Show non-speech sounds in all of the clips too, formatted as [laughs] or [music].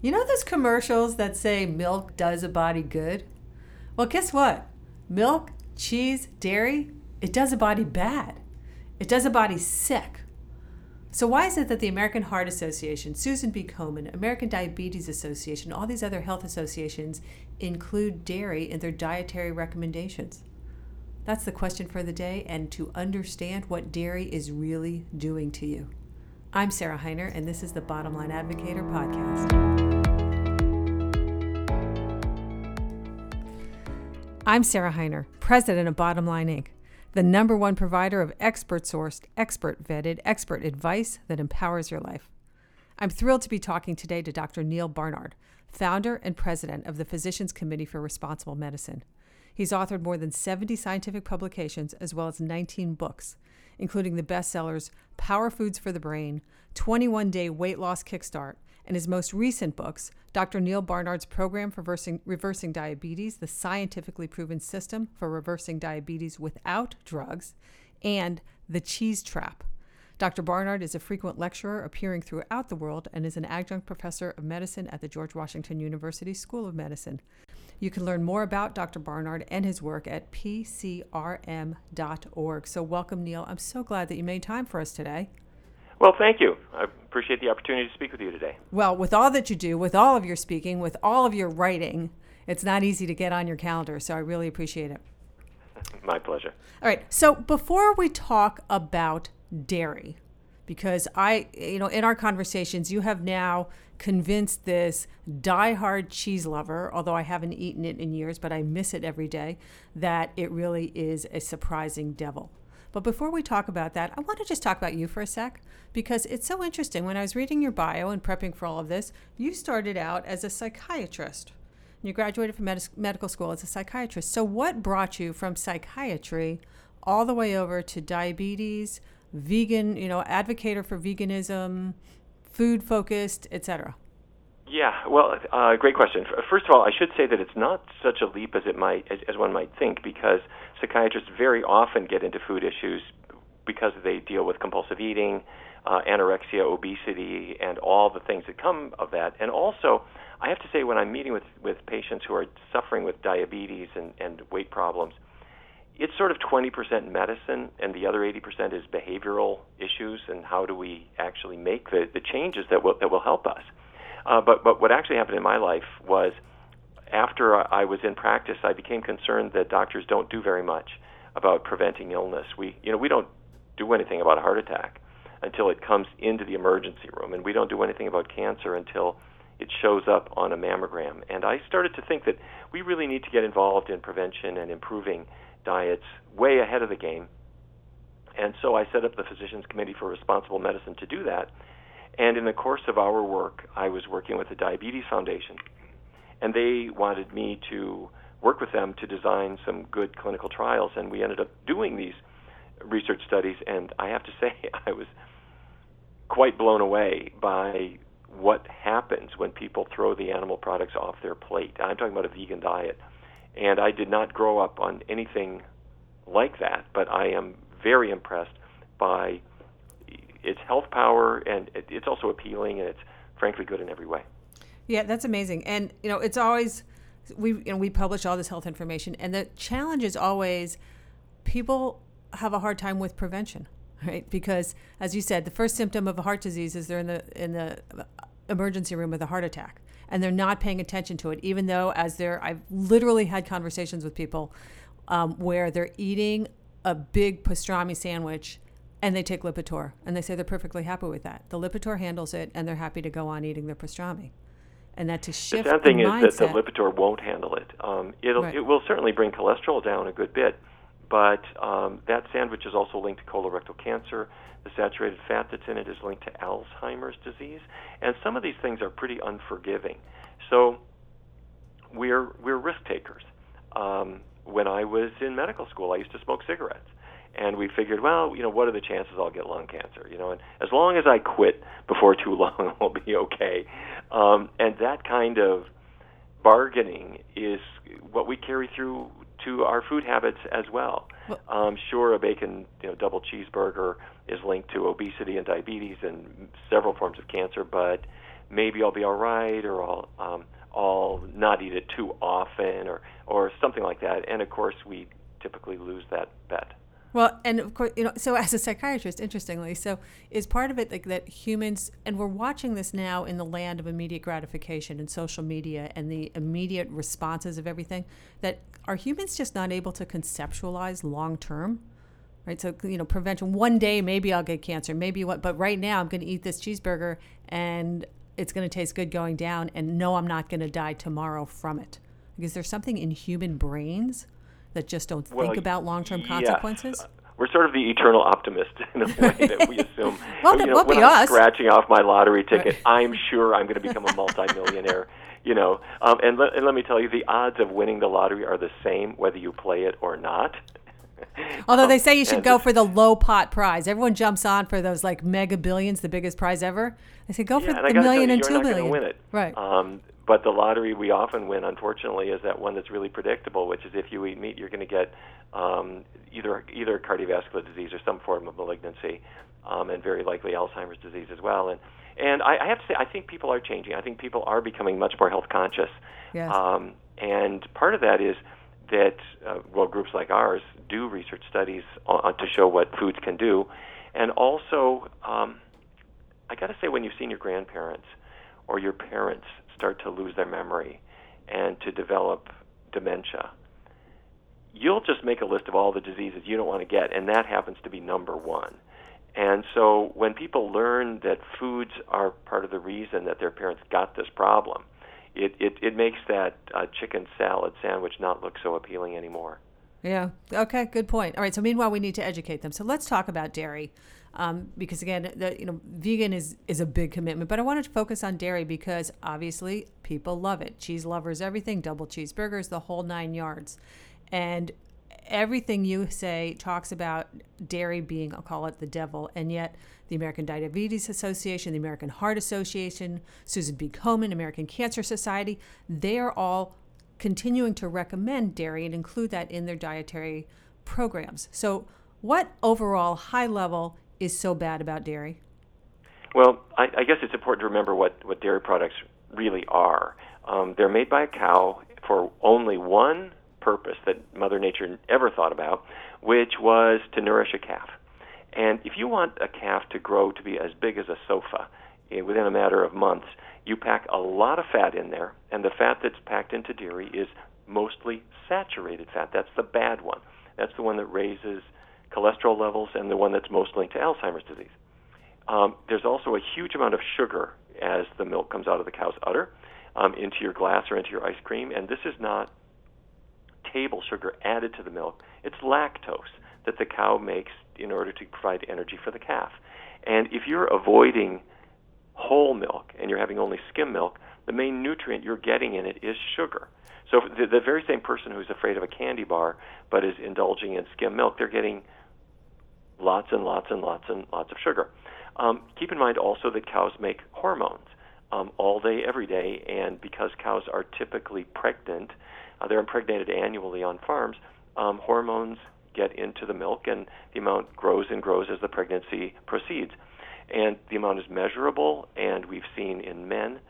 You know those commercials that say milk does a body good? Well, guess what? Milk, cheese, dairy, it does a body bad. It does a body sick. So, why is it that the American Heart Association, Susan B. Komen, American Diabetes Association, all these other health associations include dairy in their dietary recommendations? That's the question for the day, and to understand what dairy is really doing to you. I'm Sarah Hiner, and this is the Bottom Line Advocator podcast. I'm Sarah Hiner, president of Bottom Line Inc., the number one provider of expert sourced, expert vetted, expert advice that empowers your life. I'm thrilled to be talking today to Dr. Neal Barnard, founder and president of the Physicians Committee for Responsible Medicine. He's authored more than 70 scientific publications as well as 19 books, including the bestsellers Power Foods for the Brain, 21 Day Weight Loss Kickstart, and his most recent books, Dr. Neal Barnard's Program for Reversing, Reversing Diabetes, the scientifically proven system for reversing diabetes without drugs, and The Cheese Trap. Dr. Barnard is a frequent lecturer appearing throughout the world and is an adjunct professor of medicine at the George Washington University School of Medicine. You can learn more about Dr. Barnard and his work at pcrm.org. So, welcome, Neal. I'm so glad that you made time for us today. Well, thank you. I appreciate the opportunity to speak with you today. Well, with all that you do, with all of your speaking, with all of your writing, it's not easy to get on your calendar. So I really appreciate it. [laughs] My pleasure. All right. So before we talk about dairy, because I, you know, in our conversations, you have now convinced this die-hard cheese lover, although I haven't eaten it in years, but I miss it every day, that it really is a surprising devil. But before we talk about that, I want to just talk about you for a sec because it's so interesting. When I was reading your bio and prepping for all of this, you started out as a psychiatrist. You graduated from med- medical school as a psychiatrist. So, what brought you from psychiatry all the way over to diabetes, vegan, you know, advocator for veganism, food focused, etc.? Yeah, well, uh, great question. First of all, I should say that it's not such a leap as it might as, as one might think, because psychiatrists very often get into food issues because they deal with compulsive eating, uh, anorexia, obesity, and all the things that come of that. And also, I have to say, when I'm meeting with with patients who are suffering with diabetes and, and weight problems, it's sort of 20% medicine, and the other 80% is behavioral issues, and how do we actually make the, the changes that will that will help us. Uh, but but what actually happened in my life was after I was in practice, I became concerned that doctors don't do very much about preventing illness. We you know we don't do anything about a heart attack until it comes into the emergency room, and we don't do anything about cancer until it shows up on a mammogram. And I started to think that we really need to get involved in prevention and improving diets way ahead of the game. And so I set up the Physicians Committee for Responsible Medicine to do that. And in the course of our work, I was working with the Diabetes Foundation, and they wanted me to work with them to design some good clinical trials. And we ended up doing these research studies, and I have to [laughs] say, I was quite blown away by what happens when people throw the animal products off their plate. I'm talking about a vegan diet. And I did not grow up on anything like that, but I am very impressed by its health power, and it's also appealing, and it's frankly good in every way. Yeah, that's amazing. And you know, it's always we you know we publish all this health information, and the challenge is always people have a hard time with prevention, right? Because as you said, the first symptom of a heart disease is they're in the in the emergency room with a heart attack, and they're not paying attention to it, even though as they're I've literally had conversations with people um, where they're eating a big pastrami sandwich and they take Lipitor and they say they're perfectly happy with that. The Lipitor handles it and they're happy to go on eating their pastrami. And that to shift the sad thing the is mindset, that the Lipitor won't handle it. Um, it'll Right. it will certainly bring cholesterol down a good bit, but um, that sandwich is also linked to colorectal cancer. The saturated fat that's in it is linked to Alzheimer's disease, and some of these things are pretty unforgiving. So we're we're risk takers. Um, when I was in medical school, I used to smoke cigarettes, and we figured, well, you know, what are the chances I'll get lung cancer? You know, and as long as I quit before too [laughs] long, I'll be okay. Um, and that kind of bargaining is what we carry through to our food habits as well. Um, sure, a bacon, you know, double cheeseburger is linked to obesity and diabetes and several forms of cancer, but maybe I'll be all right, or I'll um, I'll not eat it too often, or or something like that. And of course, we typically lose that bet. Well, and of course, you know, so as a psychiatrist, interestingly, so is part of it like that humans, and we're watching this now in the land of immediate gratification and social media and the immediate responses of everything, that are humans just not able to conceptualize long term? Right. So, you know, prevention, one day maybe I'll get cancer, maybe what, but right now I'm going to eat this cheeseburger and it's going to taste good going down, and no, I'm not going to die tomorrow from it. Because there's something in human brains that just don't well, think about long-term consequences? We're sort of the eternal optimist [laughs] in a way that we [laughs] assume. well, you know, when I'm us. scratching off my lottery ticket, I'm sure I'm going to become a multimillionaire. [laughs] you know, um, and, le- and let me tell you, the odds of winning the lottery are the same whether you play it or not. Although they say you should go for the low pot prize. Everyone jumps on for those like mega billions, the biggest prize ever. They say go yeah, for the million you, and two million. Win it. Right. Um, but the lottery we often win, unfortunately, is that one that's really predictable, which is if you eat meat, you're going to get um, either either cardiovascular disease or some form of malignancy, um, and very likely Alzheimer's disease as well. And and I, I have to say, I think people are changing. I think people are becoming much more health conscious. Yes. Um, and part of that is that uh, well, groups like ours do research studies on, to show what foods can do, and also, um, I got to say, when you've seen your grandparents or your parents start to lose their memory and to develop dementia, you'll just make a list of all the diseases you don't want to get, and that happens to be number one. And so when people learn that foods are part of the reason that their parents got this problem, it, it, it makes that uh, chicken salad sandwich not look so appealing anymore. Yeah. Okay. Good point. All right. So meanwhile, we need to educate them. So let's talk about dairy, um, because again, the, you know, vegan is is a big commitment. But I wanted to focus on dairy because obviously people love it. Cheese lovers, everything, double cheeseburgers, the whole nine yards, and everything you say talks about dairy being, I'll call it the devil, and yet the American Diabetes Association, the American Heart Association, Susan B. Komen, American Cancer Society, they are all continuing to recommend dairy and include that in their dietary programs. So, what overall high level is so bad about dairy? Well, I, I guess it's important to remember what, what dairy products really are. Um, they're made by a cow for only one purpose that Mother Nature ever thought about, which was to nourish a calf. And if you want a calf to grow to be as big as a sofa eh, within a matter of months, you pack a lot of fat in there, and the fat that's packed into dairy is mostly saturated fat. That's the bad one. That's the one that raises cholesterol levels and the one that's most linked to Alzheimer's disease. Um, there's also a huge amount of sugar as the milk comes out of the cow's udder um, into your glass or into your ice cream, and this is not table sugar added to the milk. It's lactose that the cow makes in order to provide energy for the calf. And if you're avoiding whole milk and you're having only skim milk, the main nutrient you're getting in it is sugar. So the, the very same person who's afraid of a candy bar but is indulging in skim milk, they're getting lots and lots and lots and lots of sugar. Um, keep in mind also that cows make hormones um, all day, every day, and because cows are typically pregnant, uh, they're impregnated annually on farms. Um, hormones get into the milk, and the amount grows and grows as the pregnancy proceeds. And the amount is measurable, and we've seen in men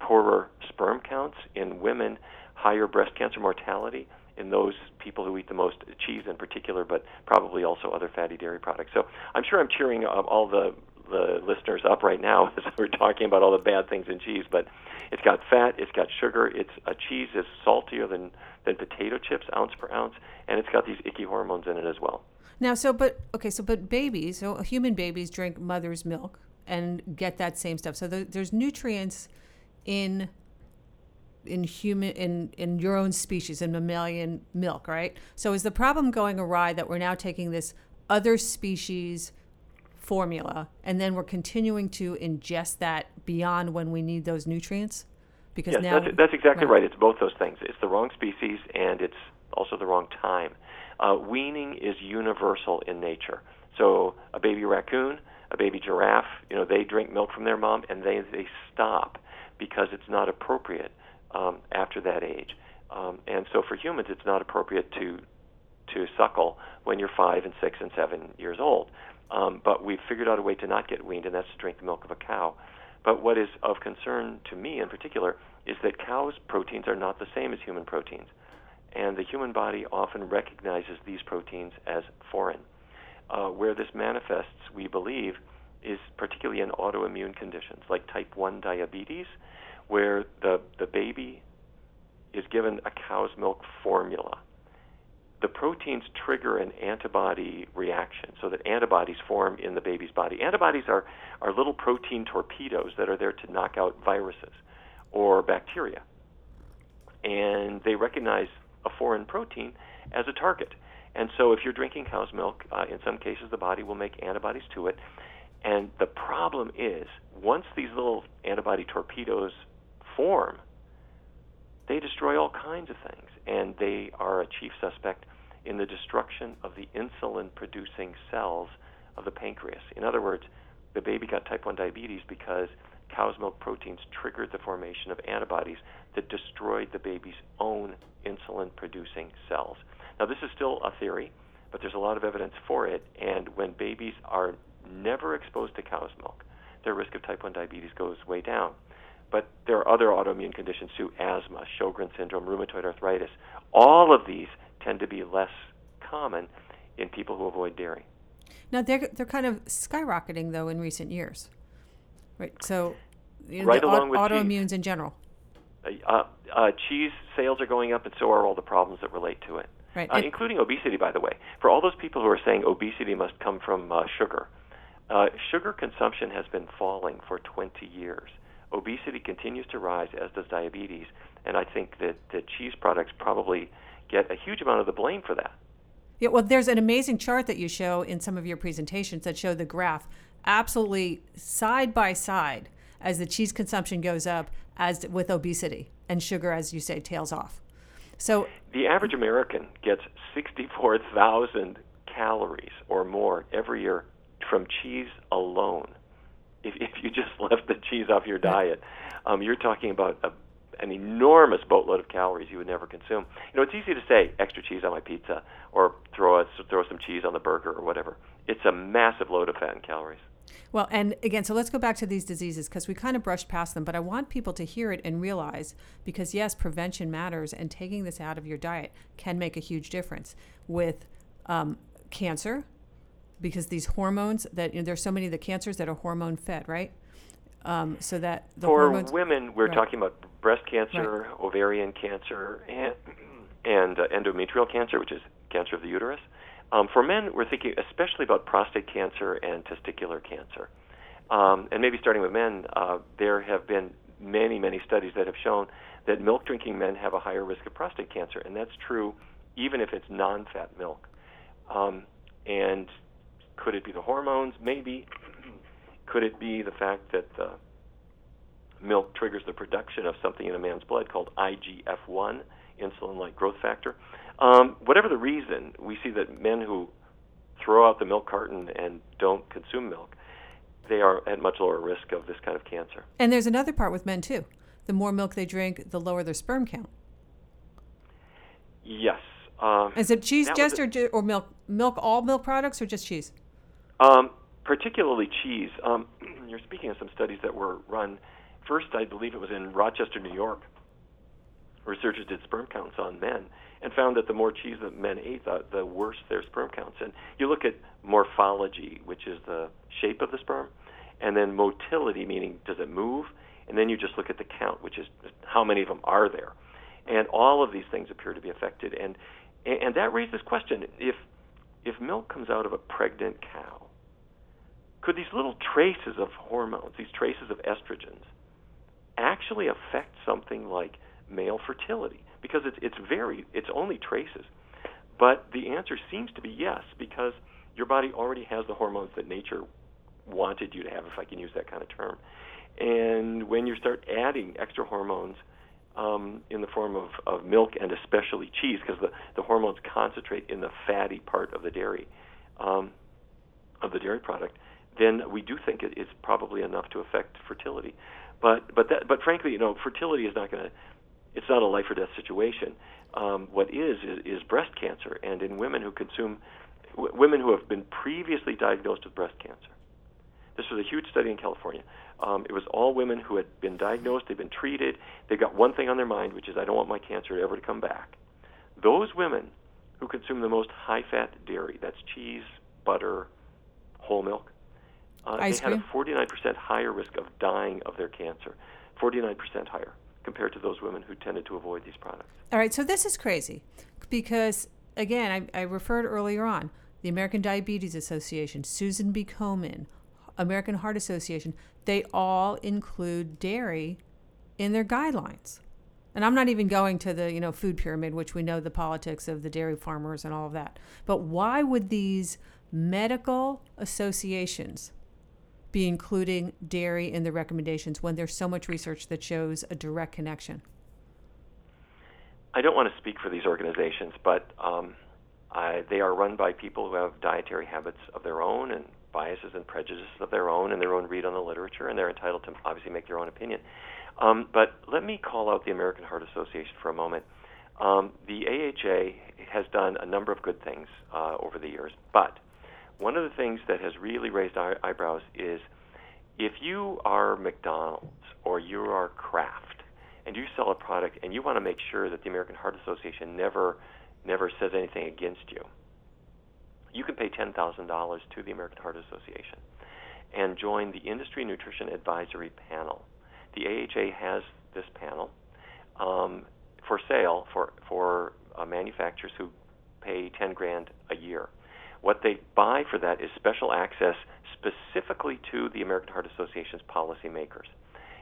poorer sperm counts, in women higher breast cancer mortality, in those people who eat the most cheese in particular, but probably also other fatty dairy products. So I'm sure I'm cheering um, all the the listeners up right now [laughs] as we're talking about all the bad things in cheese, but it's got fat, it's got sugar, it's a cheese is saltier than than potato chips ounce per ounce, and it's got these icky hormones in it as well. Now, so but okay, so but babies, so human babies drink mother's milk and get that same stuff. So there's nutrients in in human in in your own species in mammalian milk, right? So is the problem going awry that we're now taking this other species formula and then we're continuing to ingest that beyond when we need those nutrients? Because yes, now that's, that's exactly right. right. It's both those things. It's the wrong species and it's also the wrong time. Uh, weaning is universal in nature. So a baby raccoon, a baby giraffe, you know, they drink milk from their mom and they they stop because it's not appropriate um, after that age. Um, and so for humans, it's not appropriate to to suckle when you're five and six and seven years old. Um, but we've figured out a way to not get weaned, and that's to drink the milk of a cow. But what is of concern to me in particular is that cows' proteins are not the same as human proteins. And the human body often recognizes these proteins as foreign. Uh, where this manifests, we believe, is particularly in autoimmune conditions like type 1 diabetes, where the, the baby is given a cow's milk formula. The proteins trigger an antibody reaction so that antibodies form in the baby's body. Antibodies are, are little protein torpedoes that are there to knock out viruses or bacteria. And they recognize a foreign protein as a target. And so if you're drinking cow's milk, uh, in some cases the body will make antibodies to it. And the problem is, once these little antibody torpedoes form, they destroy all kinds of things, and they are a chief suspect in the destruction of the insulin producing cells of the pancreas. In other words, the baby got type 1 diabetes because cow's milk proteins triggered the formation of antibodies that destroyed the baby's own insulin producing cells. Now, this is still a theory, but there's a lot of evidence for it, and when babies are never exposed to cow's milk, their risk of type 1 diabetes goes way down. But there are other autoimmune conditions too asthma, Sjogren's syndrome, rheumatoid arthritis. All of these tend to be less common in people who avoid dairy. Now, they're, they're kind of skyrocketing, though, in recent years. Right. So, you know, right along with autoimmunes cheese. in general. Uh, uh, cheese sales are going up, and so are all the problems that relate to it, right. uh, including obesity, by the way. For all those people who are saying obesity must come from uh, sugar, uh, sugar consumption has been falling for 20 years. Obesity continues to rise, as does diabetes, and I think that, the cheese products probably get a huge amount of the blame for that. Yeah, well, there's an amazing chart that you show in some of your presentations that show the graph. Absolutely side by side as the cheese consumption goes up as with obesity and sugar as you say tails off. So the average american gets 64,000 calories or more every year from cheese alone if, if you just [laughs] left the cheese off your diet um, you're talking about a, an enormous boatload of calories you would never consume. You know it's easy to say extra cheese on my pizza or throw a, throw some cheese on the burger or whatever. It's a massive load of fat and calories. Well, and again, so let's go back to these diseases because we kind of brushed past them, but I want people to hear it and realize because, yes, prevention matters, and taking this out of your diet can make a huge difference with um, cancer because these hormones that you know, there's so many of the cancers that are hormone fed, right? Um, so that the for hormones, women, we're right. talking about breast cancer, right. ovarian cancer, and, and uh, endometrial cancer, which is cancer of the uterus. Um, for men, we're thinking especially about prostate cancer and testicular cancer. Um, and maybe starting with men, uh, there have been many, many studies that have shown that milk drinking men have a higher risk of prostate cancer, and that's true even if it's non fat milk. Um, and could it be the hormones? Maybe. could it be the fact that the milk triggers the production of something in a man's blood called IGF 1, insulin like growth factor? Um, whatever the reason, we see that men who throw out the milk carton and don't consume milk, they are at much lower risk of this kind of cancer. And there's another part with men too. The more milk they drink, the lower their sperm count. Yes. Um, Is it cheese just or, or milk? Milk, all milk products, or just cheese? Um, particularly cheese. Um, [clears throat] you're speaking of some studies that were run. First, I believe it was in Rochester, New York. Researchers did sperm counts on men, and found that the more cheese that men ate, the, the worse their sperm counts. And you look at morphology, which is the shape of the sperm, and then motility, meaning does it move, and then you just look at the count, which is how many of them are there. And all of these things appear to be affected. And and that raises this question: if if milk comes out of a pregnant cow, could these little traces of hormones, these traces of estrogens, actually affect something like male fertility? because it's it's very it's only traces. But the answer seems to be yes because your body already has the hormones that nature wanted you to have, if I can use that kind of term. And when you start adding extra hormones um, in the form of, of milk and especially cheese, because the, the hormones concentrate in the fatty part of the dairy, um, of the dairy product, then we do think it is probably enough to affect fertility. But but that but frankly, you know, fertility is not going to it's not a life or death situation. Um, what is, is is breast cancer, and in women who consume, w- women who have been previously diagnosed with breast cancer, This was a huge study in California. Um, it was all women who had been diagnosed, they've been treated, they've got one thing on their mind, which is I don't want my cancer ever to come back. Those women who consume the most high fat dairy, that's cheese, butter, whole milk, uh, they had a 49% higher risk of dying of their cancer. 49% higher compared to those women who tended to avoid these products. All right, so this is crazy because, again, I, I referred earlier on the American Diabetes Association, Susan B. Komen, American Heart Association, they all include dairy in their guidelines. And I'm not even going to the, you know, food pyramid, which we know the politics of the dairy farmers and all of that. But why would these medical associations be including dairy in the recommendations when there's so much research that shows a direct connection? I don't want to speak for these organizations, but um, I, they are run by people who have dietary habits of their own and biases and prejudices of their own and their own read on the literature, and they're entitled to obviously make their own opinion. Um, but let me call out the American Heart Association for a moment. Um, the AHA has done a number of good things uh, over the years, but one of the things that has really raised eye- eyebrows is if you are McDonald's or you are Kraft and you sell a product and you want to make sure that the American Heart Association never never says anything against you, you can pay $10,000 to the American Heart Association and join the Industry Nutrition Advisory Panel. The AHA has this panel um, for sale for for uh, manufacturers who pay 10 grand a year. What they buy for that is special access specifically to the American Heart Association's policymakers.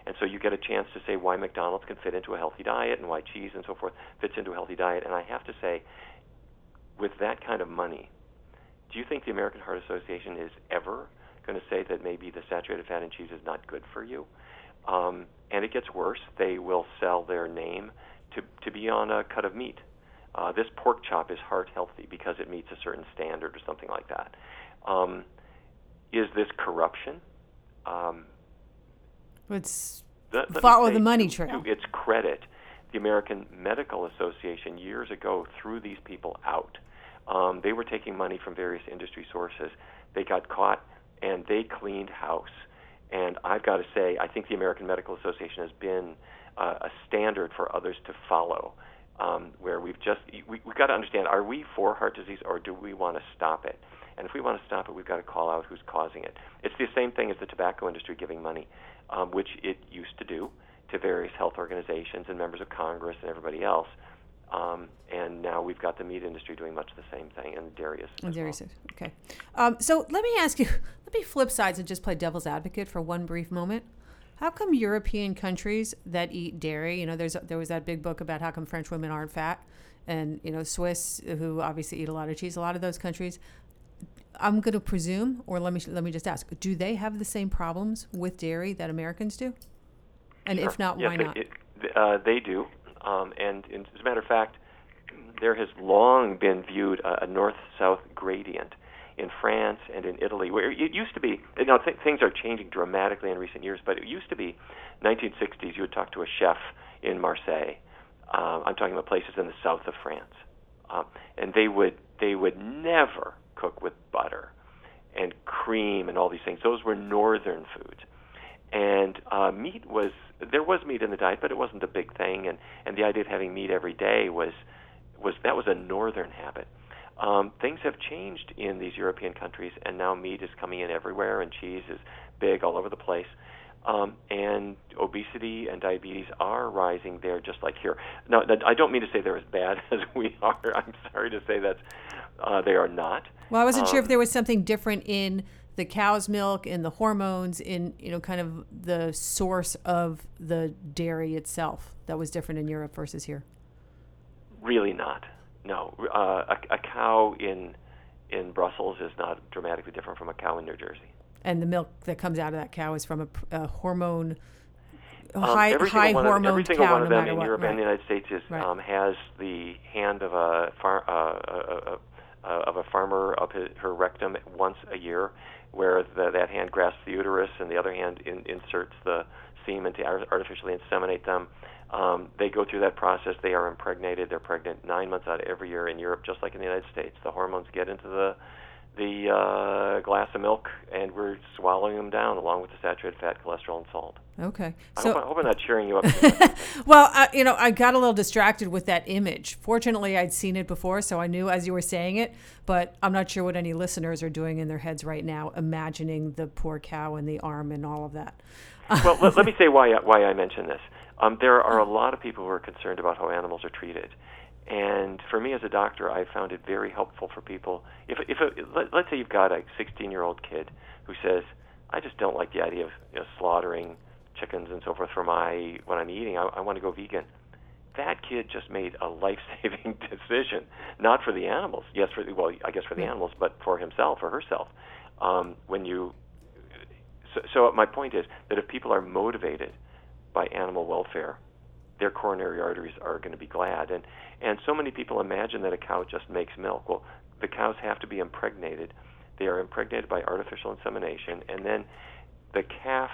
And so you get a chance to say why McDonald's can fit into a healthy diet and why cheese and so forth fits into a healthy diet. And I have to say, with that kind of money, do you think the American Heart Association is ever going to say that maybe the saturated fat in cheese is not good for you? Um, and it gets worse. They will sell their name to, to be on a cut of meat uh, this pork chop is heart healthy because it meets a certain standard or something like that. Um, is this corruption? Um, it's follow the money trail. To its credit, the American Medical Association years ago threw these people out. Um, they were taking money from various industry sources. They got caught and they cleaned house. And I've got to say, I think the American Medical Association has been uh, a standard for others to follow um, where we've just we, we've got to understand: are we for heart disease, or do we want to stop it? And if we want to stop it, we've got to call out who's causing it. It's the same thing as the tobacco industry giving money, um, which it used to do to various health organizations and members of Congress and everybody else. Um, and now we've got the meat industry doing much the same thing, and dairy is. And dairy well. okay. Um, so let me ask you. [laughs] Let me flip sides and just play devil's advocate for one brief moment. How come European countries that eat dairy, you know, there's there was that big book about how come French women aren't fat, and you know, Swiss who obviously eat a lot of cheese. A lot of those countries, I'm going to presume, or let me let me just ask, do they have the same problems with dairy that Americans do? And sure. if not, yes, why not? It, uh, they do, um, and in, as a matter of fact, there has long been viewed a, a north-south gradient in France and in Italy, where it used to be, you know, th- things are changing dramatically in recent years, but it used to be 1960s, you would talk to a chef in Marseille. Uh, I'm talking about places in the south of France. Uh, and they would they would never cook with butter and cream and all these things. Those were northern foods. And uh, meat was there was meat in the diet, but it wasn't a big thing. And and the idea of having meat every day was was that was a northern habit. Um, things have changed in these European countries, and now meat is coming in everywhere, and cheese is big all over the place. Um, and obesity and diabetes are rising there just like here. Now, I don't mean to say they're as bad [laughs] as we are. I'm sorry to say that uh, they are not. Well, I wasn't um, sure if um, there was something different in the cow's milk, in the hormones, in you know, kind of the source of the dairy itself that was different in Europe versus here. Really not. No, uh, a, a cow in in Brussels is not dramatically different from a cow in New Jersey. And the milk that comes out of that cow is from a, a hormone um, high high hormone every single cow, one of no them in what. Europe right. and the United States is right. um, has the hand of a far, uh, uh, uh, of a farmer up his, her rectum once a year, where the, that hand grasps the uterus and the other hand in, inserts the semen to artificially inseminate them. Um, they go through that process. They are impregnated. They're pregnant nine months out of every year in Europe, just like in the United States. The hormones get into the the uh, glass of milk, and we're swallowing them down along with the saturated fat, cholesterol, and salt. Okay. I, So, hope, I hope I'm not cheering you up. [laughs] [laughs] well, uh, you know, I got a little distracted with that image. Fortunately, I'd seen it before, so I knew as you were saying it, but I'm not sure what any listeners are doing in their heads right now, imagining the poor cow and the arm and all of that. well, let, let me say why why I mention this. Um, there are a lot of people who are concerned about how animals are treated, and for me as a doctor, I found it very helpful for people. If if a, let, let's say you've got a 16 year old kid who says, "I just don't like the idea of you know, slaughtering chickens and so forth for my when I'm eating. I, I want to go vegan." That kid just made a [laughs] life-saving [laughs] decision, not for the animals. Yes, for the, well, I guess for the animals, but for himself or herself. Um, when you so, so my point is that if people are motivated by animal welfare, their coronary arteries are going to be glad. And and so many people imagine that a cow just makes milk. Well, the cows have to be impregnated. They are impregnated by artificial insemination, and then the calf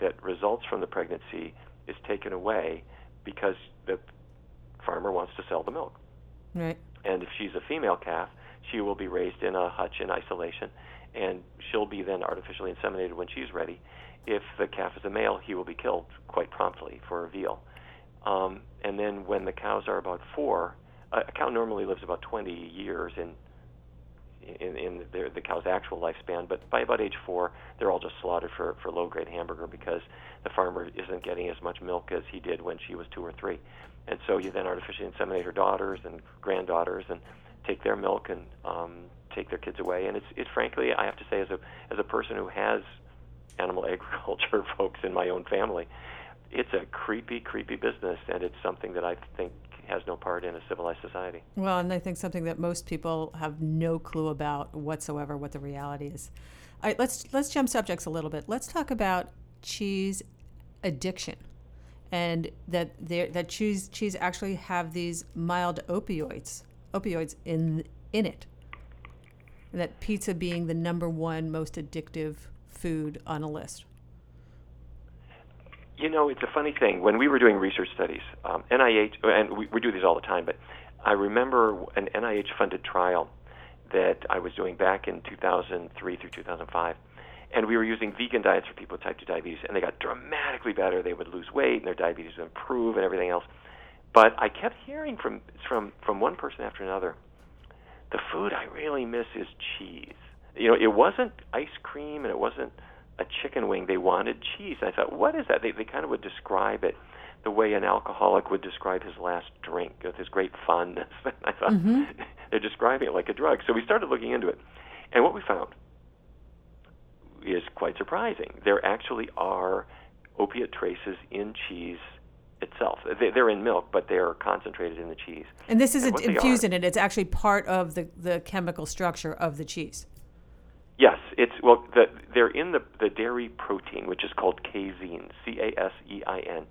that results from the pregnancy is taken away because the farmer wants to sell the milk. Right. And if she's a female calf, she will be raised in a hutch in isolation, and she'll be then artificially inseminated when she's ready. If the calf is a male, he will be killed quite promptly for veal. Um, and then when the cows are about four, a, a cow normally lives about 20 years in in, in their, the cow's actual lifespan, but by about age four, they're all just slaughtered for, for low-grade hamburger because the farmer isn't getting as much milk as he did when she was two or three. And so you then artificially inseminate her daughters and granddaughters and take their milk and um, take their kids away. And it's, it's frankly, I have to say, as a as a person who has animal [laughs] agriculture folks in my own family, it's a creepy, creepy business, and it's something that I think has no part in a civilized society. Well, and I think something that most people have no clue about whatsoever what the reality is. All right, let's let's jump subjects a little bit. Let's talk about cheese addiction, and that there that cheese cheese actually have these mild opioids opioids in in it. And that pizza being the number one most addictive food on a list. You know, it's a funny thing. When we were doing research studies, um, NIH, and we, we do these all the time, but I remember an NIH funded trial that I was doing back in 2003 through 2005. And we were using vegan diets for people with type 2 diabetes, and they got dramatically better. They would lose weight, and their diabetes would improve, and everything else. But I kept hearing from from from one person after another, the food I really miss is cheese. You know, it wasn't ice cream, and it wasn't a chicken wing. They wanted cheese. And I thought, what is that? They they kind of would describe it the way an alcoholic would describe his last drink with his great fondness. [laughs] I thought Mm-hmm. [laughs] they're describing it like a drug. So we started looking into it, and what we found is quite surprising. There actually are opiate traces in cheese itself. They- They're in milk, but they're concentrated in the cheese. And this isn't infused in it. It's actually part of the, the chemical structure of the cheese. Well. The, they're in the the dairy protein, which is called casein, C A S E I N,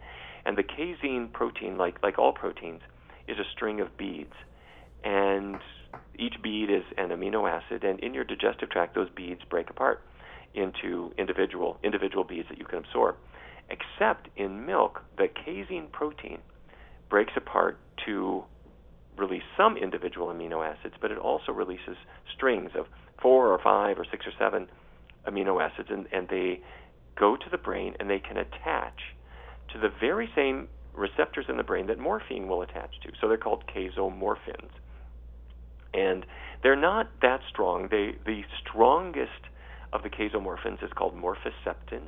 and the casein protein, like like all proteins, is a string of beads, and each bead is an amino acid, and in your digestive tract, those beads break apart into individual individual beads that you can absorb. Except in milk, the casein protein breaks apart to release some individual amino acids, but it also releases strings of four or five or six or seven amino acids, and, and they go to the brain and they can attach to the very same receptors in the brain that morphine will attach to. So they're called casomorphins. And they're not that strong. They, the strongest of the casomorphins is called morphiceptin,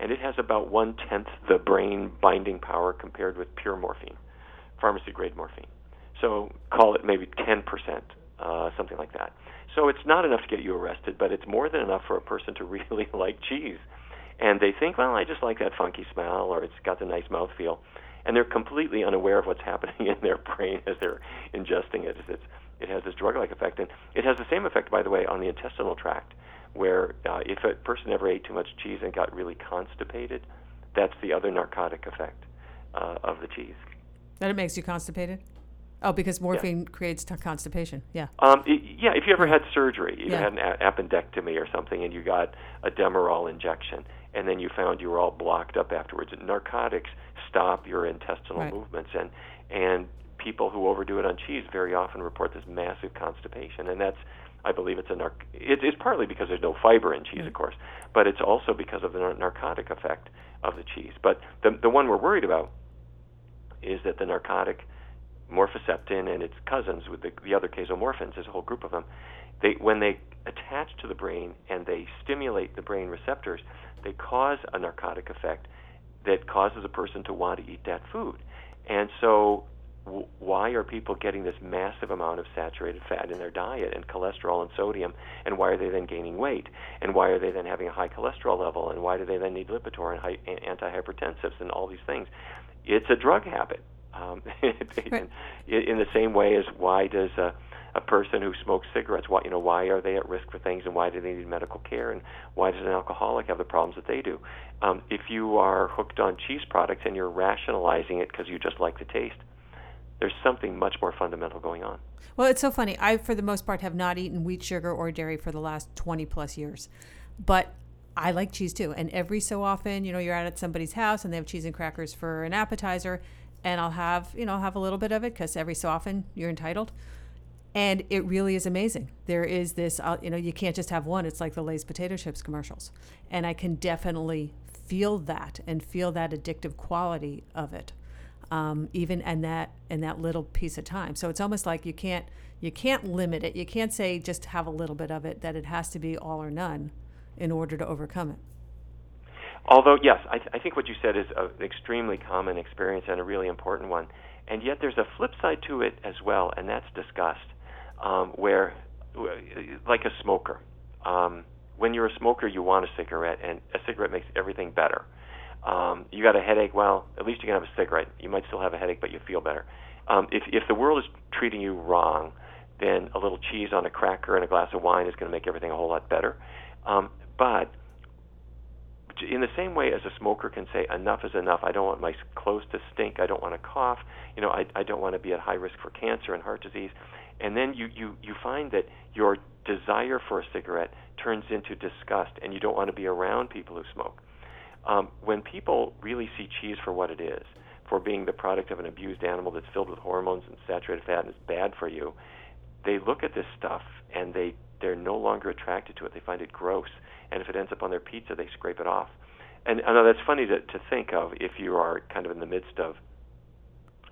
and it has about one tenth the brain binding power compared with pure morphine, pharmacy grade morphine. So call it maybe 10%, uh, something like that. So it's not enough to get you arrested, but it's more than enough for a person to [laughs] really like cheese. And they think, well, I just like that funky smell, or it's got the nice mouthfeel. And they're completely unaware of what's [laughs] happening in their brain as they're ingesting it. It's, it has this drug like effect. And it has the same effect, by the way, on the intestinal tract, where uh, if a person ever ate too much cheese and got really constipated, that's the other narcotic effect uh, of the cheese. That it makes you constipated? Oh, because morphine creates t- constipation. Yeah. Um, i yeah, if you ever had surgery, you Yeah. had an a- appendectomy or something, and you got a Demerol injection, and then you found you were all blocked up afterwards. Narcotics stop your intestinal Right. movements, and and people who overdo it on cheese very often report this massive constipation, and that's I believe it's a narc- it, it's partly because there's no fiber in cheese, mm-hmm. of course, but it's also because of the nar- narcotic effect of the cheese. But the the one we're worried about is that the narcotic morphiceptin and its cousins with the, the other casomorphins, there's a whole group of them, they when they attach to the brain and they stimulate the brain receptors, they cause a narcotic effect that causes a person to want to eat that food. And so why are people getting this massive amount of saturated fat in their diet and cholesterol and sodium and why are they then gaining weight? And why are they then having a high cholesterol level? And why do they then need lipitor and high, antihypertensives and all these things? It's a drug habit um, [laughs] right. in, in the same way as why does a, a person who smokes cigarettes why you know why are they at risk for things and why do they need medical care and why does an alcoholic have the problems that they do um, if you are hooked on cheese products and you're rationalizing it because you just like the taste there's something much more fundamental going on. Well, it's so funny. I, for the most part, have not eaten wheat, sugar, or dairy for the last 20 plus years. But I like cheese too. And every so often, you know, you're out at somebody's house and they have cheese and crackers for an appetizer. And I'll have, you know, have a little bit of it because every so often you're entitled. And it really is amazing. There is this, uh, you know, you can't just have one. It's like the Lay's potato chips commercials. And I can definitely feel that and feel that addictive quality of it um, even and that in that little piece of time. So it's almost like you can't you can't limit it. You can't say just have a little bit of it. That it has to be all or none in order to overcome it. Although yes, I, th- I think what you said is an extremely common experience and a really important one. And yet there's a flip side to it as well, and that's disgust. Um, where, like a smoker, um, when you're a smoker, you want a cigarette, and a cigarette makes everything better. Um, you got a headache? Well, at least you can have a cigarette. You might still have a headache, but you feel better. Um, if if the world is treating you wrong, then a little cheese on a cracker and a glass of wine is going to make everything a whole lot better. Um, but in the same way as a smoker can say enough is enough. I don't want my clothes to stink. I don't want to cough. You know i, I don't want to be at high risk for cancer and heart disease. And then you, you you find that your desire for a cigarette turns into disgust and you don't want to be around people who smoke. Um, when people really see cheese for what it is, for being the product of an abused animal that's filled with hormones and saturated fat and is bad for you, they look at this stuff and they they're no longer attracted to it. They find it gross, and if it ends up on their pizza, they scrape it off. And I know that's funny to, to think of if you are kind of in the midst of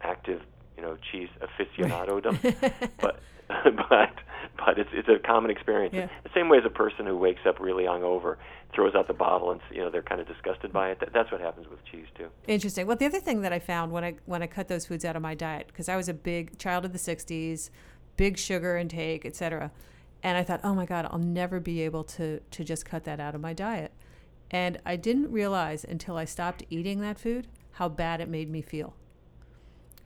active, you know, cheese aficionadodom, [laughs] but [laughs] but but it's it's a common experience. Yeah. The same way as a person who wakes up really hungover throws out the bottle and you know they're kind of disgusted by it. That, that's what happens with cheese too. Interesting. Well, the other thing that I found when I when I cut those foods out of my diet because I was a big child of the '60s, big sugar intake, etc. And I thought, oh my God, I'll never be able to to just cut that out of my diet. And I didn't realize until I stopped eating that food how bad it made me feel.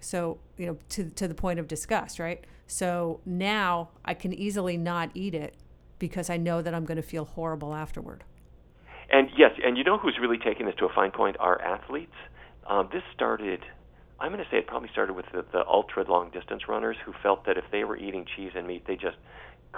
So, you know, to, to the point of disgust, right? So now I can easily not eat it because I know that I'm going to feel horrible afterward. And yes, and you know who's really taking this to a fine point are athletes. Um, this started, I'm going to say it probably started with the, the ultra long distance runners who felt that if they were eating cheese and meat, they just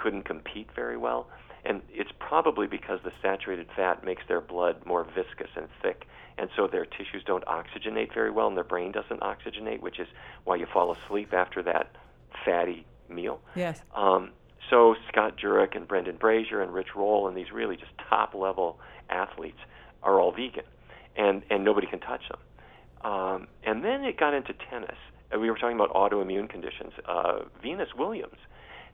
couldn't compete very well. And it's probably because the saturated fat makes their blood more viscous and thick and so their tissues don't oxygenate very well, and their brain doesn't oxygenate, which is why you fall asleep after that fatty meal. Yes. Um, so Scott Jurek and Brendan Brazier and Rich Roll and these really just top level athletes are all vegan, and and nobody can touch them. Um, and then it got into tennis. And we were talking about autoimmune conditions. Uh, Venus Williams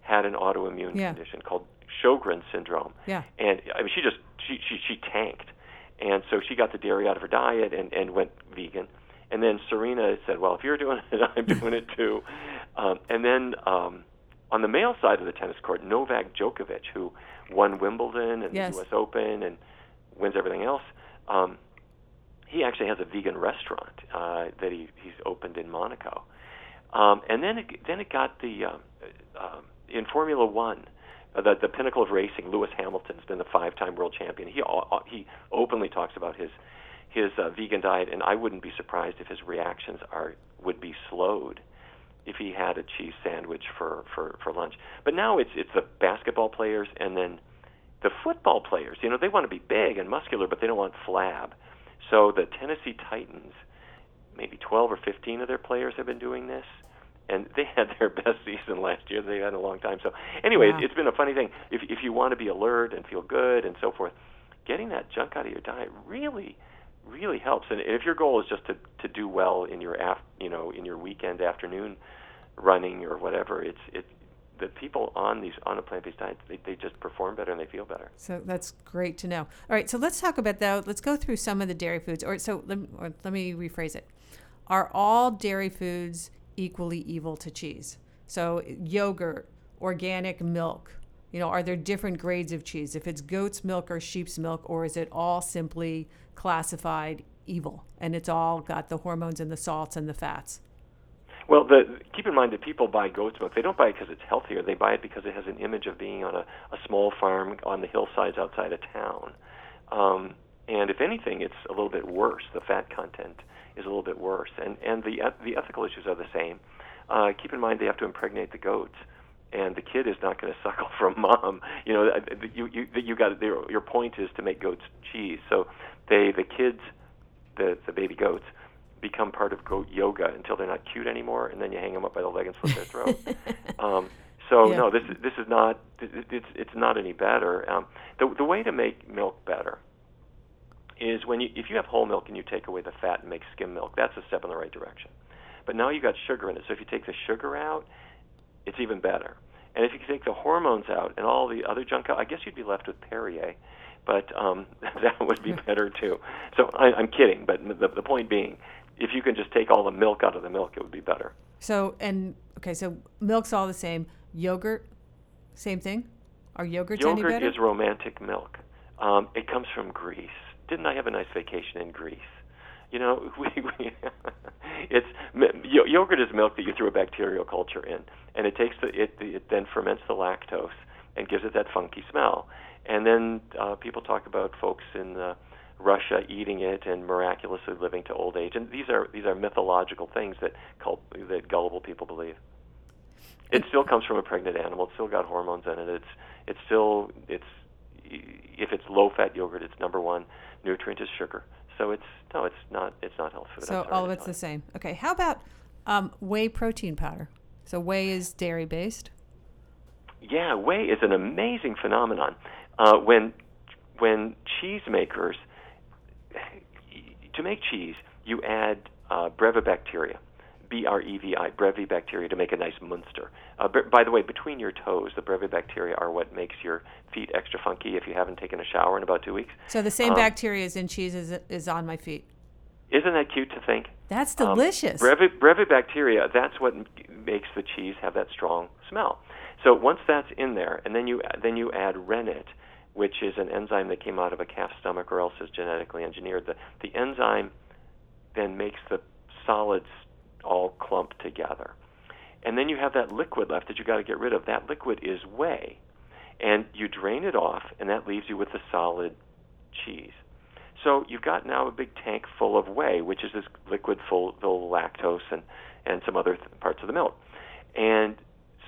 had an autoimmune yeah. condition called Sjogren's syndrome. Yeah. And I mean, she just she she, she tanked and so she got the dairy out of her diet and, and went vegan. And then Serena said, "Well, if you're doing it, [laughs] I'm doing it too." Um, and then um, on the male side of the tennis court, Novak Djokovic, who won Wimbledon and yes. the U.S. Open and wins everything else, um, he actually has a vegan restaurant uh, that he, he's opened in Monaco. Um, and then it, then it got the uh, uh, in Formula One the the pinnacle of racing. Lewis Hamilton's been the five-time world champion. He he openly talks about his his uh, vegan diet, and I wouldn't be surprised if his reactions are would be slowed if he had a cheese sandwich for for for lunch. But now it's it's the basketball players and then the football players. You know, they want to be big and muscular, but they don't want flab. So the Tennessee Titans, maybe 12 or 15 of their players have been doing this, and they had their [laughs] best season last year they've had in a long time. So anyway, Wow. it's been a funny thing. If if you want to be alert and feel good and so forth, getting that junk out of your diet really really helps. And if your goal is just to to do well in your af, you know, in your weekend afternoon running or whatever, it's it the people on these on a plant-based diet they, they just perform better and they feel better. So that's great to know. All right, so let's talk about that. Let's go through some of the dairy foods. Or so let or let me rephrase it. Are all dairy foods equally evil to cheese? So yogurt, organic milk. You know, are there different grades of cheese? If it's goat's milk or sheep's milk, or is it all simply classified evil and it's all got the hormones and the salts and the fats? Well, the, keep in mind that people buy goat's milk. They don't buy it because it's healthier. They buy it because it has an image of being on a, a small farm on the hillsides outside of town. Um, and if anything, it's a little bit worse. The fat content is a little bit worse, and and the the ethical issues are the same. Uh, keep in mind they have to impregnate the goats, and the kid is not going [laughs] to suckle from mom. You know, you you you got your your point is to make goats cheese. So they the kids, the the baby goats become part of goat yoga until they're not cute anymore, and then you hang them up by the leg and slit their throat. [laughs] um, so Yeah. no, this is this is not it's it's not any better. Um, the the way to make milk better is when you if you have whole milk and you take away the fat and make skim milk, that's a step in the right direction. But now you've got sugar in it, so if you take the sugar out, it's even better. And if you take the hormones out and all the other junk out, I guess you'd be left with Perrier, but um, [laughs] that would be [laughs] better too. So I, I'm kidding, but the, the point being, if you can just take all the milk out of the milk, it would be better. So and okay, so milk's all the same. Yogurt, same thing. Are yogurts any better? Yogurt is romantic milk. Um, it comes from Greece. Didn't I have a nice vacation in Greece? You know, [laughs] we, we it's yogurt is milk that you threw a bacterial culture in, and it takes the it, it then ferments the lactose and gives it that funky smell. And then uh, people talk about folks in uh, Russia eating it and miraculously living to old age, and these are these are mythological things that cult, that gullible people believe. It still comes from a pregnant animal. It's still got hormones in it. It's it's still it's if it's low fat yogurt, its number one nutrient is sugar. So it's no, it's not it's not health food. So sorry all of it's the same. Okay. How about um, whey protein powder? So whey is dairy based. Yeah, whey is an amazing phenomenon. Uh, when when cheese makers to make cheese, you add uh, brevibacteria, B R E V I, Brevi bacteria, to make a nice Munster. Uh, b- by the way, between your toes, the Brevi bacteria are what makes your feet extra funky if you haven't taken a shower in about two weeks. So the same Um, bacteria is in cheese is, is on my feet. Isn't that cute to think? That's Um, delicious. brevi- bacteria, that's what makes the cheese have that strong smell. So once that's in there, and then you then you add rennet, which is an enzyme that came out of a calf's stomach or else is genetically engineered. The the enzyme then makes the solids all clump together. And then you have that liquid left that you got to get rid of. That liquid is whey. And you drain it off, and that leaves you with the solid cheese. So you've got now a big tank full of whey, which is this liquid full, full of lactose and, and some other th- parts of the milk. And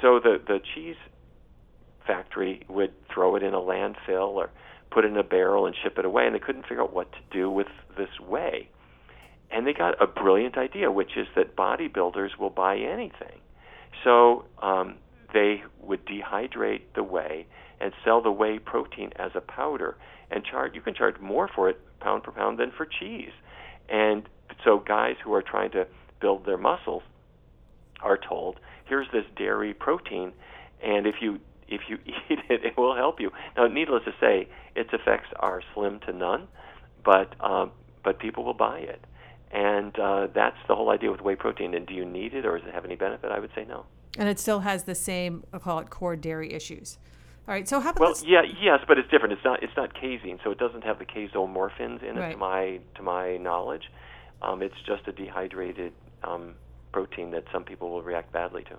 so the, the cheese factory would throw it in a landfill or put it in a barrel and ship it away, and they couldn't figure out what to do with this whey. And they got a brilliant idea, which is that bodybuilders will buy anything. So um, they would dehydrate the whey and sell the whey protein as a powder, and charge. You can charge more for it pound per pound than for cheese. And so guys who are trying to build their muscles are told, here's this dairy protein, and if you if you [laughs] eat it, it will help you. Now, needless to say, its effects are slim to none, but um, but people will buy it, and uh, that's the whole idea with whey protein. And do you need it, or does it have any benefit? I would say no. and it still has the same, I'll call it core dairy issues. All right. So how about Well, this? yeah, yes, but it's different. It's not it's not casein, so it doesn't have the casomorphins in it. Right. To my to my knowledge, um, it's just a dehydrated um, protein that some people will react badly to.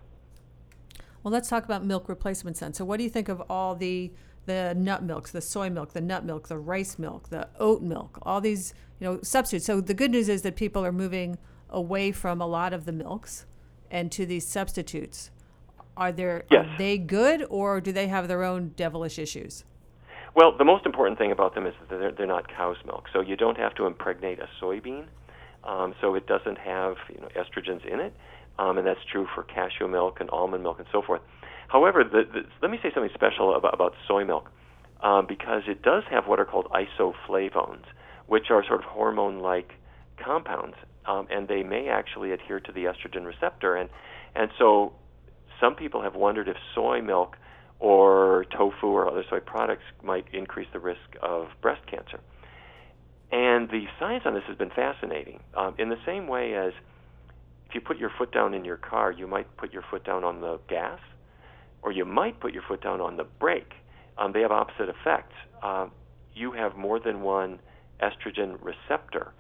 Well, let's talk about milk replacements then. So, what do you think of all the the nut milks, the soy milk, the nut milk, the rice milk, the oat milk, all these you know substitutes? So the good news is that people are moving away from a lot of the milks and to these substitutes. Are there Yes. are they good or do they have their own devilish issues? Well, the most important thing about them is that they're, they're not cow's milk, so you don't have to impregnate a soybean. Um, so it doesn't have you know estrogens in it. um, and that's true for cashew milk and almond milk and so forth. However, the, the, let me say something special about, about soy milk um, because it does have what are called isoflavones, which are sort of hormone-like compounds, um, and they may actually adhere to the estrogen receptor. And and so, some people have wondered if soy milk or tofu or other soy products might increase the risk of breast cancer. And the science on this has been fascinating. Um, in the same way as if you put your foot down in your car, you might put your foot down on the gas, or you might put your foot down on the brake. Um, they have opposite effects. Uh, you have more than one estrogen receptor.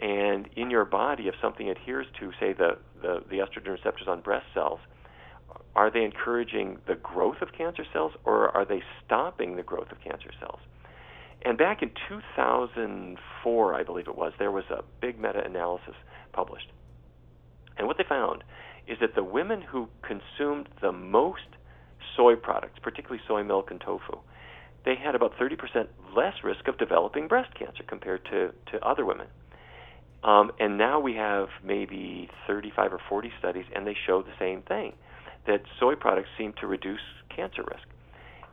And in your body, if something adheres to, say, the, the, the estrogen receptors on breast cells, are they encouraging the growth of cancer cells or are they stopping the growth of cancer cells? And back in 2004, I believe it was, there was a big meta analysis published. And what they found is that the women who consumed the most soy products, particularly soy milk and tofu, they had about 30% less risk of developing breast cancer compared to, to other women. Um, and now we have maybe 35 or 40 studies, and they show the same thing that soy products seem to reduce cancer risk.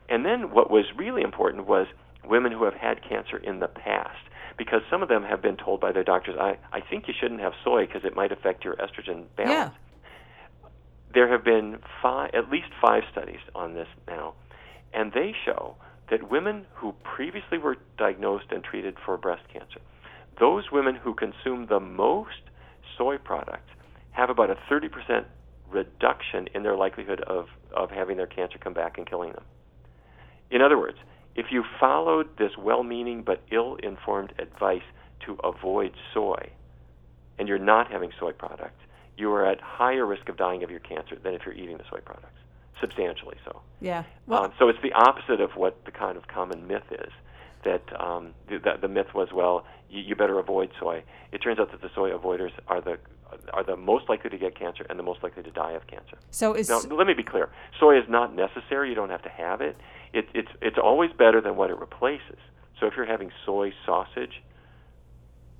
And then what was really important was women who have had cancer in the past, because some of them have been told by their doctors, I, I think you shouldn't have soy because it might affect your estrogen balance. Yeah. There have been five, at least five studies on this now, and they show that women who previously were diagnosed and treated for breast cancer, those women who consume the most soy products have about a 30% reduction in their likelihood of, of having their cancer come back and killing them. In other words, if you followed this well meaning but ill informed advice to avoid soy, and you're not having soy products, you are at higher risk of dying of your cancer than if you're eating the soy products, substantially so. Yeah. Well, um, so it's the opposite of what the kind of common myth is. That um, the, the myth was, well, you, you better avoid soy. It turns out that the soy avoiders are the are the most likely to get cancer and the most likely to die of cancer. So is now let me be clear: soy is not necessary. You don't have to have it. it it's it's always better than what it replaces. So if you're having soy sausage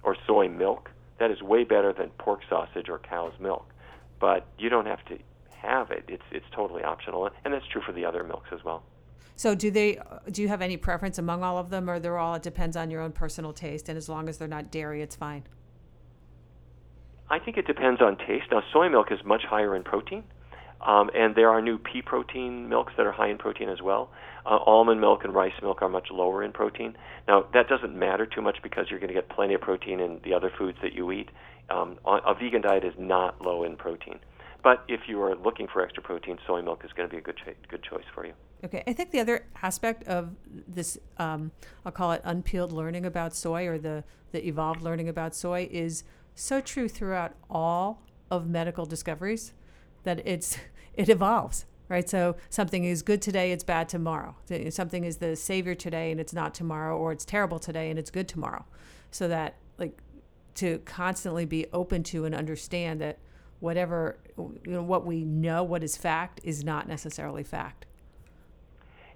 or soy milk, that is way better than pork sausage or cow's milk. But you don't have to have it. It's it's totally optional, and that's true for the other milks as well. So do they? Do you have any preference among all of them, or they're all? It depends on your own personal taste, and as long as they're not dairy, it's fine. I think it depends on taste. Now, soy milk is much higher in protein, um, and there are new pea protein milks that are high in protein as well. Uh, almond milk and rice milk are much lower in protein. Now, that doesn't matter too much because you're going to get plenty of protein in the other foods that you eat. Um, a vegan diet is not low in protein. But if you are looking for extra protein, soy milk is going to be a good cho- good choice for you. Okay, I think the other aspect of this, um, I'll call it unpeeled learning about soy, or the the evolved learning about soy, is so true throughout all of medical discoveries that it's [laughs] it evolves right? So something is good today it's bad tomorrow. Something is the savior today and it's not tomorrow or it's terrible today and it's good tomorrow. So that like to constantly be open to and understand that whatever you know what we know what is fact is not necessarily fact.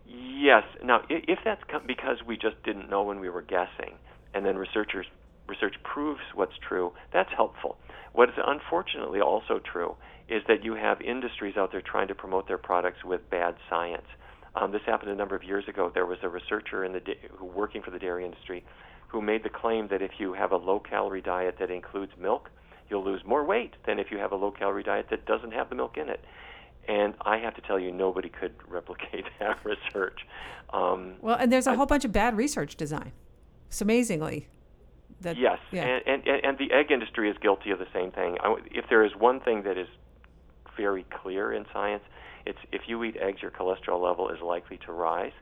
Yes. Now if that's because we just didn't know when we were guessing and then researchers research proves what's true, that's helpful. What is unfortunately also true is that you have industries out there trying to promote their products with bad science. Um, this happened a number of years ago. There was a researcher in the da- who working for the dairy industry who made the claim that if you have a low-calorie diet that includes milk, you'll lose more weight than if you have a low-calorie diet that doesn't have the milk in it. And I have to tell you, nobody could [laughs] replicate that [laughs] research. Um, well, and there's a I, whole bunch of bad research design. It's amazingly, that, yes, yeah. and, and and the egg industry is guilty of the same thing. If there is one thing that is very clear in science, it's if you eat eggs, your cholesterol level is likely to rise.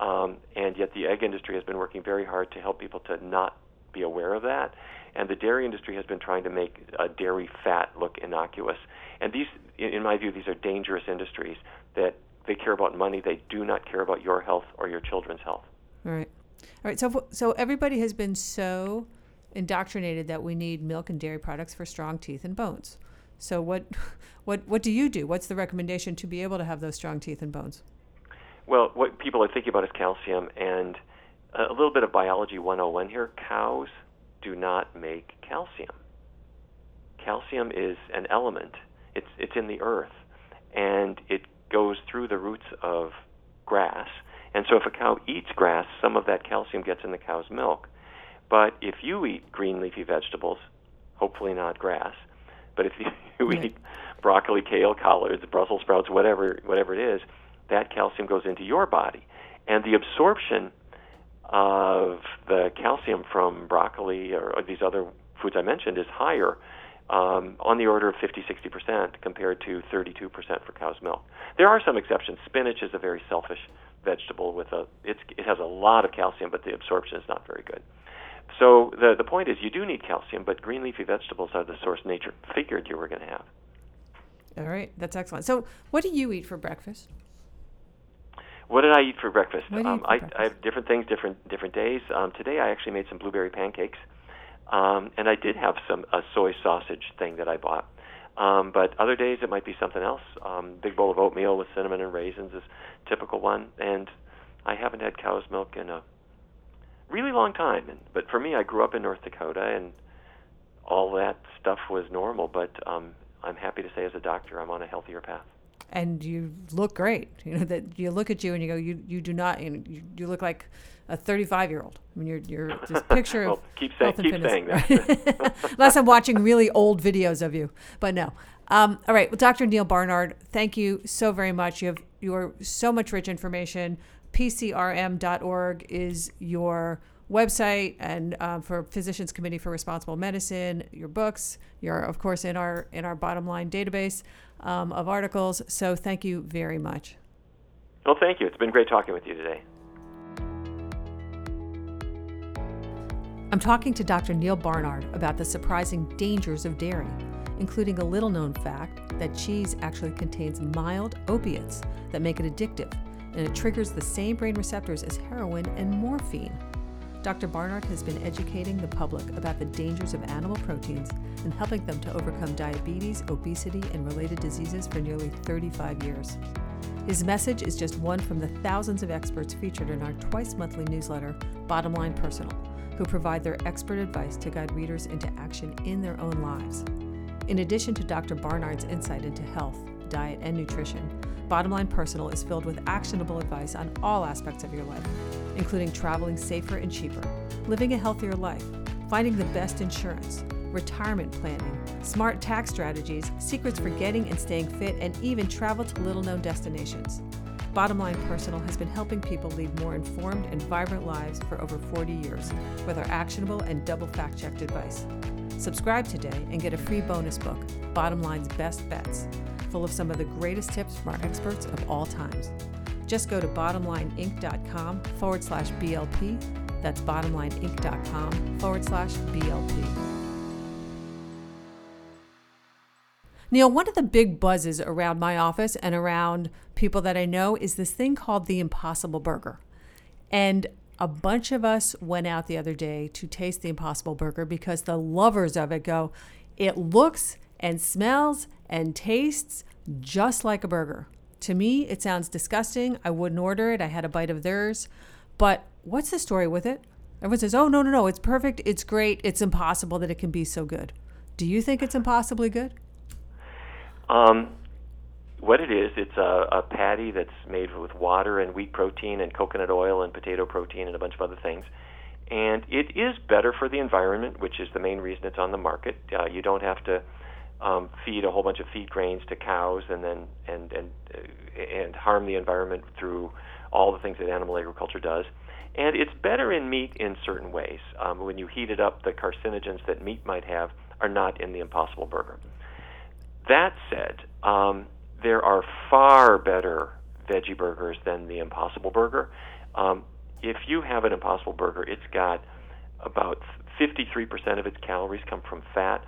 Um, and yet, the egg industry has been working very hard to help people to not be aware of that. And the dairy industry has been trying to make uh, dairy fat look innocuous. And these, in my view, these are dangerous industries that they care about money. They do not care about your health or your children's health. All right. All right. So, so everybody has been so indoctrinated that we need milk and dairy products for strong teeth and bones. So, what, [laughs] what, what do you do? What's the recommendation to be able to have those strong teeth and bones? Well, what people are thinking about is calcium and a little bit of biology 101 here. Cows do not make calcium. Calcium is an element. it's it's in the earth, and it goes through the roots of grass. And so if a cow eats grass, some of that calcium gets in the cow's milk. But if you eat green leafy vegetables, hopefully not grass, but if [laughs] you, Yeah. eat broccoli, kale, collards, Brussels sprouts, whatever whatever it is, that calcium goes into your body, and the absorption of the calcium from broccoli or these other foods I mentioned is higher, um, on the order of 50, 60 percent compared to 32 percent for cow's milk. There are some exceptions. Spinach is a very selfish vegetable with a it's, it has a lot of calcium, but the absorption is not very good. So the the point is you do need calcium, but green leafy vegetables are the source nature figured you were going to have. All right, that's excellent. So, what do you eat for breakfast? What did I eat for breakfast? What do you um, for I, breakfast? I have different things, different different days. Um, today I actually made some blueberry pancakes, um, and I did have some a soy sausage thing that I bought. Um, but other days it might be something else. Um, big bowl of oatmeal with cinnamon and raisins is typical one, and I haven't had cow's milk in a really long time. And, but for me, I grew up in North Dakota, and all that stuff was normal. But um, I'm happy to say, as a doctor, I'm on a healthier path. And you look great. You know that you look at you and you go, you you do not. You, you, you look like a 35 year old. I mean, you're you're this picture [laughs] Well, of keep saying- keep fitness. saying that. [laughs] Unless I'm watching really old videos of you, but no. Um, all right, well, Dr. Neal Barnard, thank you so very much. You have you are so much rich information. PCRM.org is your website, and um, for Physicians Committee for Responsible Medicine, your books. You're of course in our in our bottom line database um, of articles. So thank you very much. Well, thank you. It's been great talking with you today. I'm talking to Dr. Neal Barnard about the surprising dangers of dairy, including a little known fact that cheese actually contains mild opiates that make it addictive, and it triggers the same brain receptors as heroin and morphine. Dr. Barnard has been educating the public about the dangers of animal proteins and helping them to overcome diabetes, obesity, and related diseases for nearly 35 years. His message is just one from the thousands of experts featured in our twice monthly newsletter, Bottom Line Personal, who provide their expert advice to guide readers into action in their own lives. In addition to Dr. Barnard's insight into health, diet, and nutrition, Bottom Line Personal is filled with actionable advice on all aspects of your life, including traveling safer and cheaper, living a healthier life, finding the best insurance, retirement planning, smart tax strategies, secrets for getting and staying fit, and even travel to little known destinations. Bottom Line Personal has been helping people lead more informed and vibrant lives for over 40 years with our actionable and double fact checked advice. Subscribe today and get a free bonus book, Bottom Line's Best Bets, full of some of the greatest tips from our experts of all times. Just go to bottomlineinc.com forward slash BLP. That's bottomlineinc.com forward slash BLP. Neal, one of the big buzzes around my office and around people that I know is this thing called the Impossible Burger. And a bunch of us went out the other day to taste the Impossible Burger because the lovers of it go, it looks and smells and tastes just like a burger. To me, it sounds disgusting. I wouldn't order it. I had a bite of theirs. But what's the story with it? Everyone says, oh, no, no, no, it's perfect. It's great. It's impossible that it can be so good. Do you think it's impossibly good? Um, what it is, it's a, a patty that's made with water and wheat protein and coconut oil and potato protein and a bunch of other things. And it is better for the environment, which is the main reason it's on the market. Uh, you don't have to um, feed a whole bunch of feed grains to cows and then and and uh, and harm the environment through all the things that animal agriculture does. And it's better in meat in certain ways. Um, when you heat it up, the carcinogens that meat might have are not in the Impossible Burger. That said, um, there are far better veggie burgers than the Impossible Burger. Um, if you have an Impossible Burger, it's got about 53% of its calories come from fat.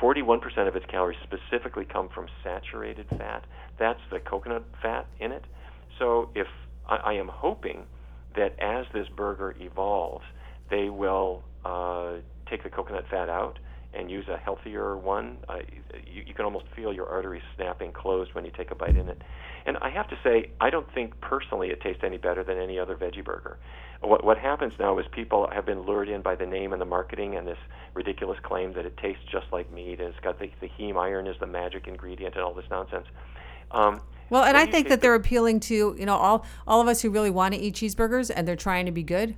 41% of its calories specifically come from saturated fat. That's the coconut fat in it. So if I, I am hoping that as this burger evolves, they will uh, take the coconut fat out and use a healthier one, uh, you, you can almost feel your arteries snapping closed when you take a bite in it. And I have to say, I don't think personally it tastes any better than any other veggie burger. What, what happens now is people have been lured in by the name and the marketing and this ridiculous claim that it tastes just like meat and it's got the, the heme iron is the magic ingredient and all this nonsense. Um, well, and I think that they're appealing to you know all all of us who really want to eat cheeseburgers and they're trying to be good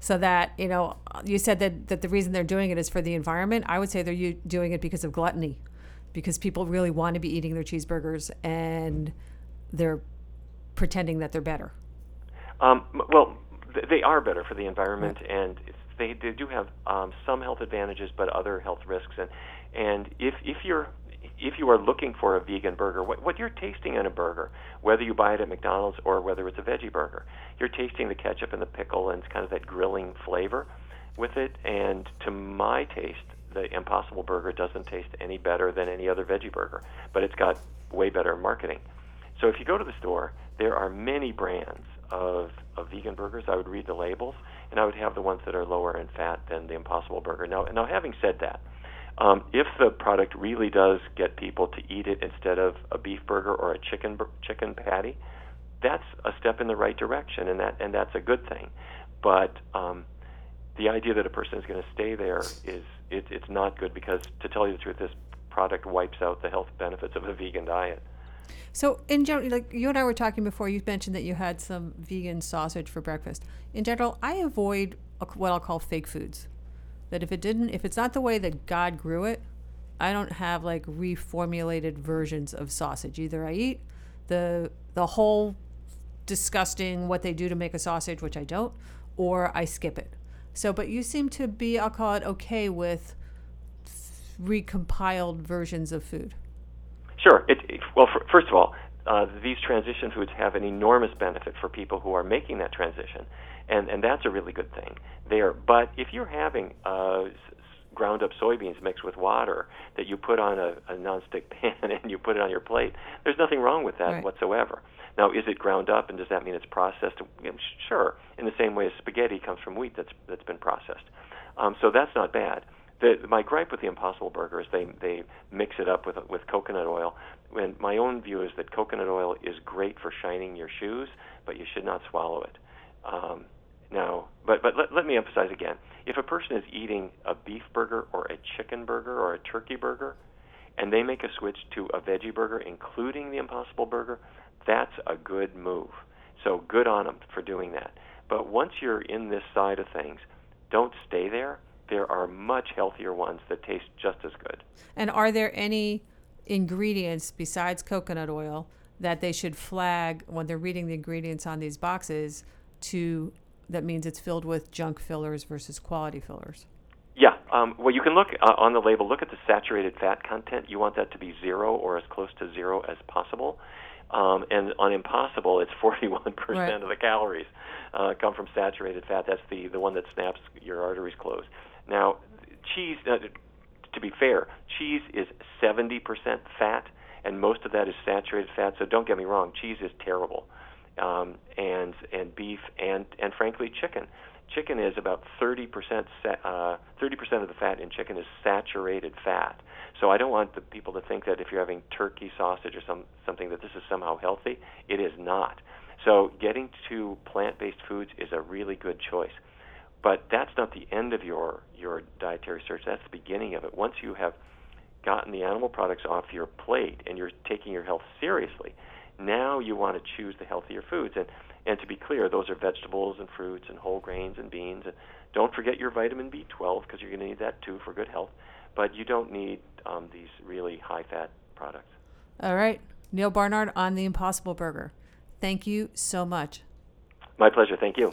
so that you know you said that, that the reason they're doing it is for the environment i would say they're doing it because of gluttony because people really want to be eating their cheeseburgers and they're pretending that they're better um, well they are better for the environment right. and they, they do have um, some health advantages but other health risks and and if if you're if you are looking for a vegan burger, what, what you're tasting in a burger, whether you buy it at McDonald's or whether it's a veggie burger, you're tasting the ketchup and the pickle and it's kind of that grilling flavor with it. And to my taste, the Impossible Burger doesn't taste any better than any other veggie burger, but it's got way better marketing. So if you go to the store, there are many brands of, of vegan burgers. I would read the labels, and I would have the ones that are lower in fat than the Impossible Burger. Now, now having said that, um, if the product really does get people to eat it instead of a beef burger or a chicken chicken patty, that's a step in the right direction, and that and that's a good thing. But um, the idea that a person is going to stay there is it, it's not good because, to tell you the truth, this product wipes out the health benefits of a vegan diet. So, in general, like you and I were talking before, you mentioned that you had some vegan sausage for breakfast. In general, I avoid what I'll call fake foods that if it didn't, if it's not the way that God grew it, I don't have like reformulated versions of sausage. Either I eat the the whole disgusting what they do to make a sausage, which I don't, or I skip it. So, but you seem to be, I'll call it okay with recompiled versions of food. Sure. It, it, well, for, first of all, uh, these transition foods have an enormous benefit for people who are making that transition, and and that's a really good thing there. But if you're having uh, ground up soybeans mixed with water that you put on a, a nonstick [laughs] pan and you put it on your plate, there's nothing wrong with that right. whatsoever. Now, is it ground up, and does that mean it's processed? Sure. In the same way as spaghetti comes from wheat that's that's been processed, um, so that's not bad. The, my gripe with the Impossible Burger is they they mix it up with with coconut oil. And my own view is that coconut oil is great for shining your shoes, but you should not swallow it. Um, now, but but let, let me emphasize again: if a person is eating a beef burger or a chicken burger or a turkey burger, and they make a switch to a veggie burger, including the Impossible Burger, that's a good move. So good on them for doing that. But once you're in this side of things, don't stay there. There are much healthier ones that taste just as good. And are there any ingredients besides coconut oil that they should flag when they're reading the ingredients on these boxes to that means it's filled with junk fillers versus quality fillers. Yeah. Um, well, you can look uh, on the label. Look at the saturated fat content. You want that to be zero or as close to zero as possible. Um, and on Impossible, it's [laughs] 41% right. of the calories uh, come from saturated fat. That's the the one that snaps your arteries closed. Now, cheese. Uh, to be fair, cheese is 70% fat, and most of that is saturated fat. So don't get me wrong, cheese is terrible um, and and beef and and frankly chicken. Chicken is about 30 percent. Uh, 30 percent of the fat in chicken is saturated fat. So I don't want the people to think that if you're having turkey sausage or some something that this is somehow healthy. It is not. So getting to plant-based foods is a really good choice. But that's not the end of your your dietary search. That's the beginning of it. Once you have gotten the animal products off your plate and you're taking your health seriously, now you want to choose the healthier foods. And, and to be clear, those are vegetables and fruits and whole grains and beans. And don't forget your vitamin B12 because you're going to need that too for good health. But you don't need um, these really high fat products. All right. Neal Barnard on the Impossible Burger. Thank you so much. My pleasure. Thank you.